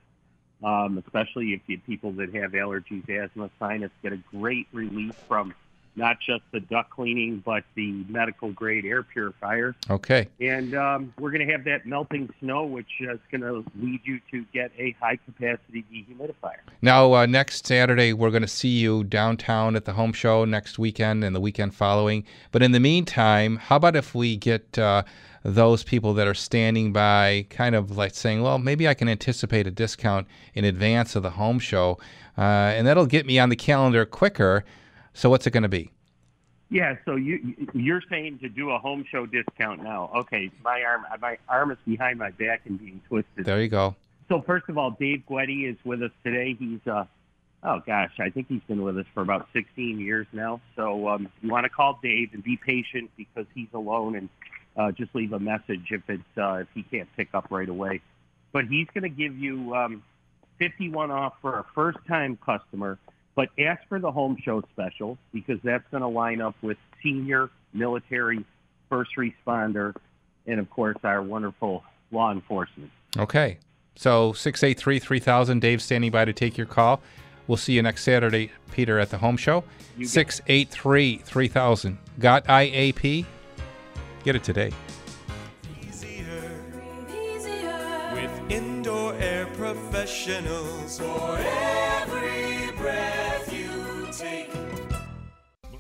um, especially if you people that have allergies, asthma, sinus, get a great relief from not just the duct cleaning, but the medical grade air purifier. Okay. And um, we're going to have that melting snow, which is going to lead you to get a high capacity dehumidifier. Now, uh, next Saturday, we're going to see you downtown at the home show next weekend and the weekend following. But in the meantime, how about if we get uh, those people that are standing by kind of like saying, well, maybe I can anticipate a discount in advance of the home show, uh, and that'll get me on the calendar quicker. So, what's it going to be? Yeah, so you you're saying to do a home show discount now? Okay, my arm my arm is behind my back and being twisted. There you go. So first of all, Dave Guetti is with us today. He's uh oh gosh, I think he's been with us for about 16 years now. So um, you want to call Dave and be patient because he's alone and uh, just leave a message if it's uh, if he can't pick up right away. But he's going to give you um, 51 off for a first time customer. But ask for the home show special because that's going to line up with senior military, first responder, and of course our wonderful law enforcement. Okay. So 683 3000, Dave standing by to take your call. We'll see you next Saturday, Peter, at the home show. You 683 3000. Got IAP? Get it today. with indoor air professionals for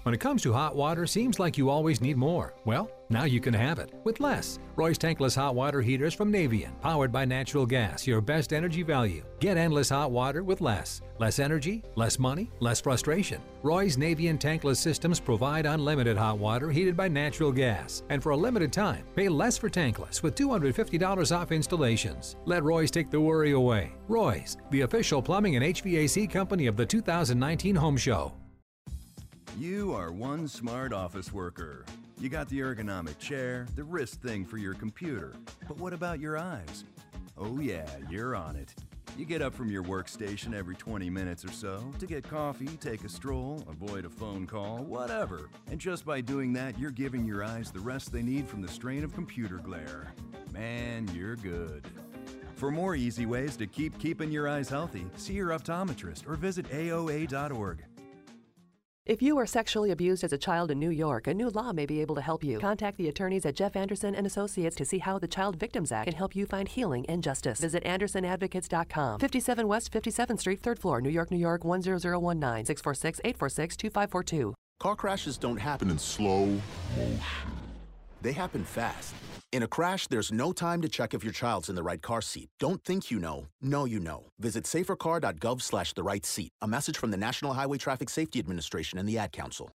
When it comes to hot water, seems like you always need more. Well, now you can have it with less. Roy's tankless hot water heaters from Navien, powered by natural gas, your best energy value. Get endless hot water with less. Less energy, less money, less frustration. Roy's Navien tankless systems provide unlimited hot water heated by natural gas. And for a limited time, pay less for tankless with $250 off installations. Let Roy's take the worry away. Roy's, the official plumbing and HVAC company of the 2019 Home Show. You are one smart office worker. You got the ergonomic chair, the wrist thing for your computer. But what about your eyes? Oh, yeah, you're on it. You get up from your workstation every 20 minutes or so to get coffee, take a stroll, avoid a phone call, whatever. And just by doing that, you're giving your eyes the rest they need from the strain of computer glare. Man, you're good. For more easy ways to keep keeping your eyes healthy, see your optometrist or visit AOA.org. If you were sexually abused as a child in New York, a new law may be able to help you. Contact the attorneys at Jeff Anderson and Associates to see how the Child Victims Act can help you find healing and justice. Visit andersonadvocates.com. 57 West 57th Street, 3rd floor, New York, New York 10019 646 846 2542. Car crashes don't happen in slow motion. They happen fast. In a crash, there's no time to check if your child's in the right car seat. Don't think you know. Know you know. Visit safercar.gov slash the right seat. A message from the National Highway Traffic Safety Administration and the Ad Council.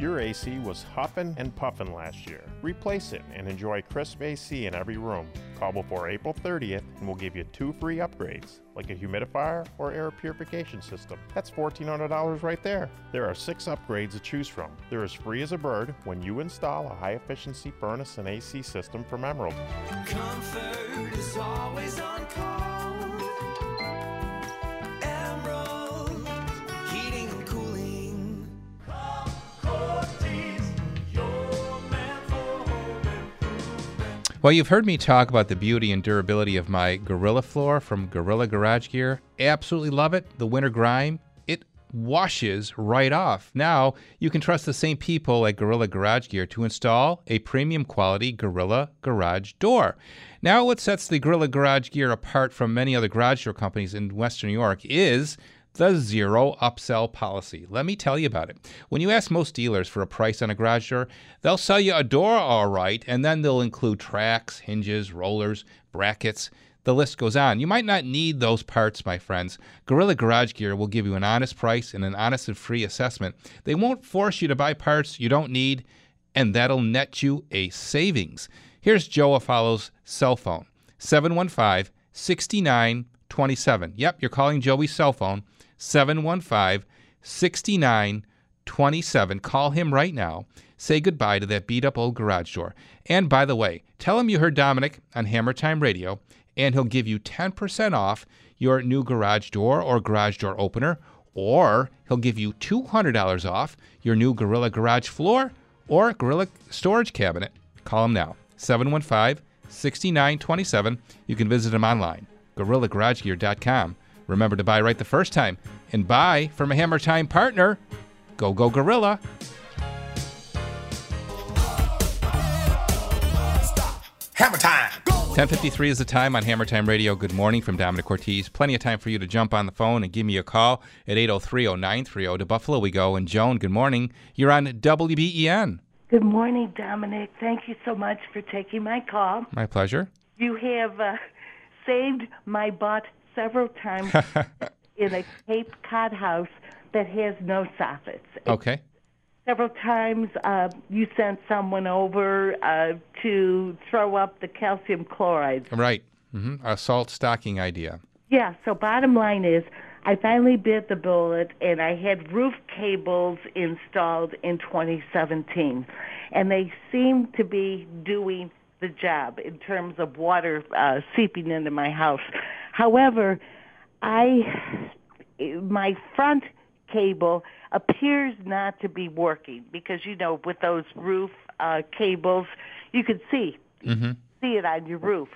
Your AC was huffing and puffing last year. Replace it and enjoy crisp AC in every room. Call before April 30th and we'll give you two free upgrades, like a humidifier or air purification system. That's $1,400 right there. There are six upgrades to choose from. They're as free as a bird when you install a high efficiency furnace and AC system from Emerald. Comfort is always on call. Well, you've heard me talk about the beauty and durability of my Gorilla floor from Gorilla Garage Gear. Absolutely love it. The winter grime, it washes right off. Now, you can trust the same people at Gorilla Garage Gear to install a premium quality Gorilla Garage door. Now, what sets the Gorilla Garage Gear apart from many other garage door companies in Western New York is the zero upsell policy. Let me tell you about it. When you ask most dealers for a price on a garage door, they'll sell you a door all right, and then they'll include tracks, hinges, rollers, brackets. The list goes on. You might not need those parts, my friends. Gorilla Garage Gear will give you an honest price and an honest and free assessment. They won't force you to buy parts you don't need, and that'll net you a savings. Here's Joe Afalo's cell phone 715 6927. Yep, you're calling Joey's cell phone 715 6927. Call him right now. Say goodbye to that beat up old garage door. And by the way, tell him you heard Domenic on Hammer Time Radio, and he'll give you 10% off your new garage door or garage door opener, or he'll give you $200 off your new Gorilla Garage floor or Gorilla storage cabinet. Call him now 715 6927. You can visit him online, gorillagaragegear.com. Remember to buy right the first time and buy from a Hammer Time partner. Go, go, Gorilla. Hammer time. 1053 is the time on Hammer Time Radio. Good morning from Domenic Cortese. Plenty of time for you to jump on the phone and give me a call at 803-0930. To Buffalo we go. And Joan, good morning. You're on WBEN. Good morning, Domenic. Thank you so much for taking my call. My pleasure. You have uh, saved my butt several times [LAUGHS] in a Cape Cod house that has no soffits. Okay. Several times uh, you sent someone over uh, to throw up the calcium chloride. Right. hmm A salt stocking idea. Yeah, so bottom line is I finally bit the bullet and I had roof cables installed in 2017. And they seem to be doing the job in terms of water uh, seeping into my house. However, I my front cable appears not to be working because you know with those roof uh, cables you can see Mm-hmm. see it on your roof.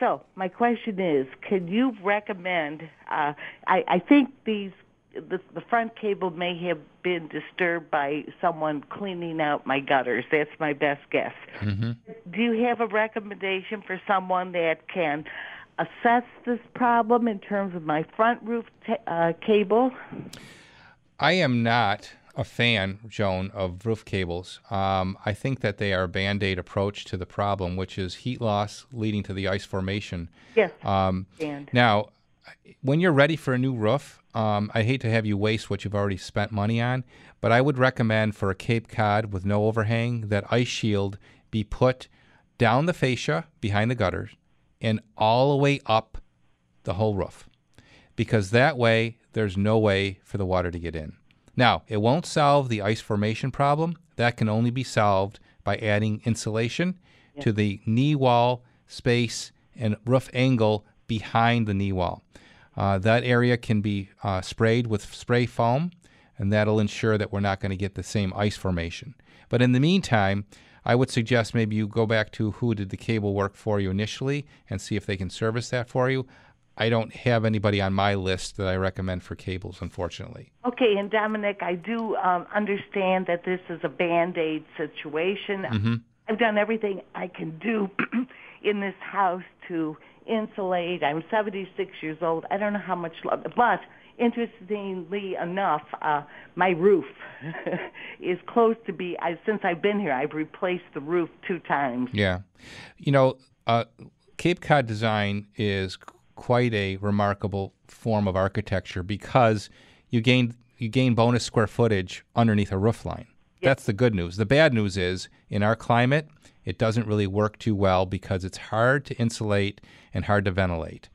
So my question is, can you recommend? Uh, I, I think these the, the front cable may have been disturbed by someone cleaning out my gutters. That's my best guess. Mm-hmm. Do you have a recommendation for someone that can assess this problem in terms of my front roof ta- uh, cable? I am not a fan, Joan, of roof cables. Um, I think that they are a band aid approach to the problem, which is heat loss leading to the ice formation. Yes. Um, And now, when you're ready for a new roof, um, I hate to have you waste what you've already spent money on, but I would recommend for a Cape Cod with no overhang that ice shield be put down the fascia behind the gutters and all the way up the whole roof because that way there's no way for the water to get in. Now, it won't solve the ice formation problem. That can only be solved by adding insulation to the knee wall space and roof angle behind the knee wall. Uh, that area can be uh, sprayed with spray foam, and that'll ensure that we're not going to get the same ice formation. But in the meantime, I would suggest maybe you go back to who did the cable work for you initially and see if they can service that for you. I don't have anybody on my list that I recommend for cables, unfortunately. Okay, and Domenic, I do um, understand that this is a band aid situation. Mhm. I've done everything I can do [CLEARS THROAT] in this house to insulate. I'm 76 years old. I don't know how much, lo- but interestingly enough, uh, my roof [LAUGHS] is close to be. I, since I've been here, I've replaced the roof two times. Yeah. You know, uh, Cape Cod design is quite a remarkable form of architecture because you gain you gain bonus square footage underneath a roof line. That's the good news. The bad news is in our climate, it doesn't really work too well because it's hard to insulate and hard to ventilate.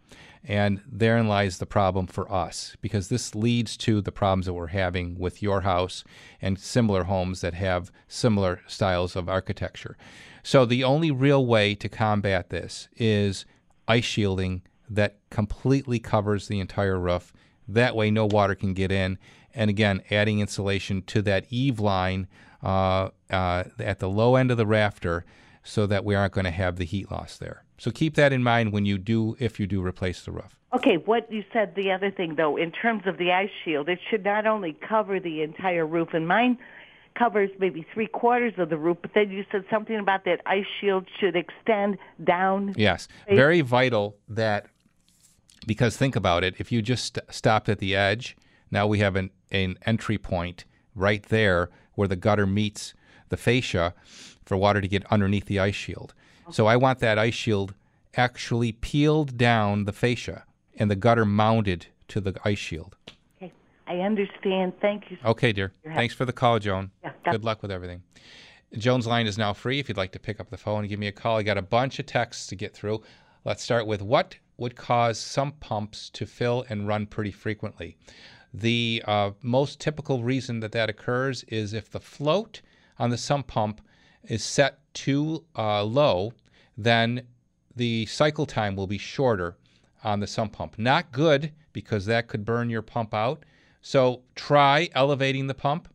And therein lies the problem for us because this leads to the problems that we're having with your house and similar homes that have similar styles of architecture. So, the only real way to combat this is ice shielding that completely covers the entire roof. That way, no water can get in. And again, adding insulation to that eave line uh, uh, at the low end of the rafter so that we aren't going to have the heat loss there. So keep that in mind when you do, if you do replace the roof. Okay, what you said the other thing though, in terms of the ice shield, it should not only cover the entire roof, and mine covers maybe three quarters of the roof, but then you said something about that ice shield should extend down. Yes, very vital that because think about it, if you just st- stopped at the edge, now we have an, an entry point right there where the gutter meets the fascia for water to get underneath the ice shield. So I want that ice shield actually peeled down the fascia and the gutter mounted to the ice shield. Okay, I understand. Thank you. Okay, dear. Thanks for the call, Joan. Yeah, Good luck with everything. Joan's line is now free. If you'd like to pick up the phone and give me a call, I got a bunch of texts to get through. Let's start with what would cause some pumps to fill and run pretty frequently. The uh, most typical reason that that occurs is if the float on the sump pump is set too uh, low, then the cycle time will be shorter on the sump pump. Not good because that could burn your pump out. So try elevating the pump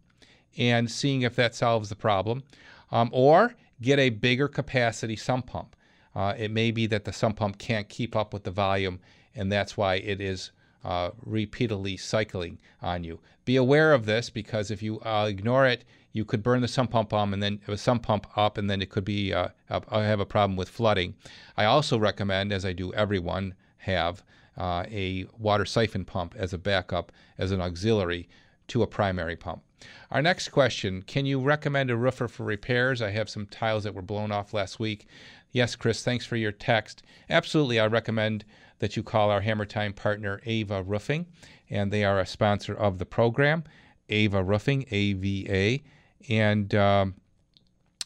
and seeing if that solves the problem. Um, or get a bigger capacity sump pump. Uh, it may be that the sump pump can't keep up with the volume, and that's why it is uh, repeatedly cycling on you. Be aware of this because if you uh, ignore it, you could burn the sump pump on and then a sump pump up, and then it could be uh, uh, have a problem with flooding. I also recommend, as I do everyone have, uh, a water siphon pump as a backup, as an auxiliary to a primary pump. Our next question Can you recommend a roofer for repairs? I have some tiles that were blown off last week. Yes, Chris, thanks for your text. Absolutely, I recommend that you call our Hammer Time partner, Ava Roofing, and they are a sponsor of the program, Ava Roofing, AVA. And um,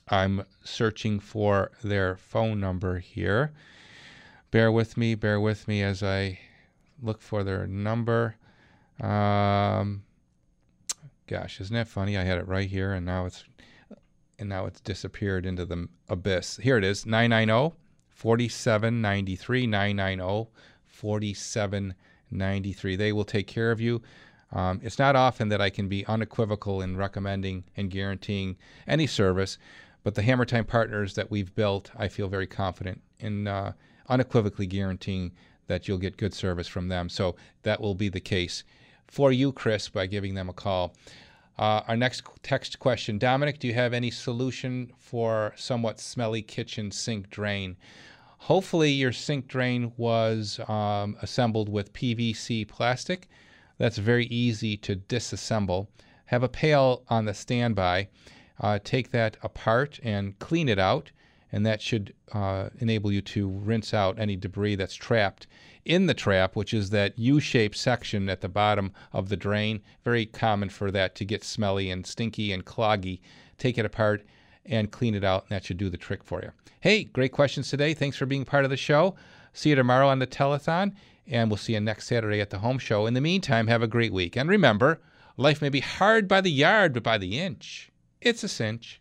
I'm searching for their phone number here. Bear with me, bear with me as I look for their number. Um, gosh, isn't that funny? I had it right here, and now it's and now it's disappeared into the abyss. Here it is, 990 4793 990 4793. They will take care of you. Um, it's not often that I can be unequivocal in recommending and guaranteeing any service, but the Hammer Time partners that we've built, I feel very confident in uh, unequivocally guaranteeing that you'll get good service from them. So that will be the case for you, Chris, by giving them a call. Uh, our next text question Domenic, do you have any solution for somewhat smelly kitchen sink drain? Hopefully, your sink drain was um, assembled with PVC plastic. That's very easy to disassemble. Have a pail on the standby. Uh, take that apart and clean it out, and that should uh, enable you to rinse out any debris that's trapped in the trap, which is that U shaped section at the bottom of the drain. Very common for that to get smelly and stinky and cloggy. Take it apart and clean it out, and that should do the trick for you. Hey, great questions today. Thanks for being part of the show. See you tomorrow on the telethon, and we'll see you next Saturday at the home show. In the meantime, have a great week. And remember, life may be hard by the yard, but by the inch, it's a cinch.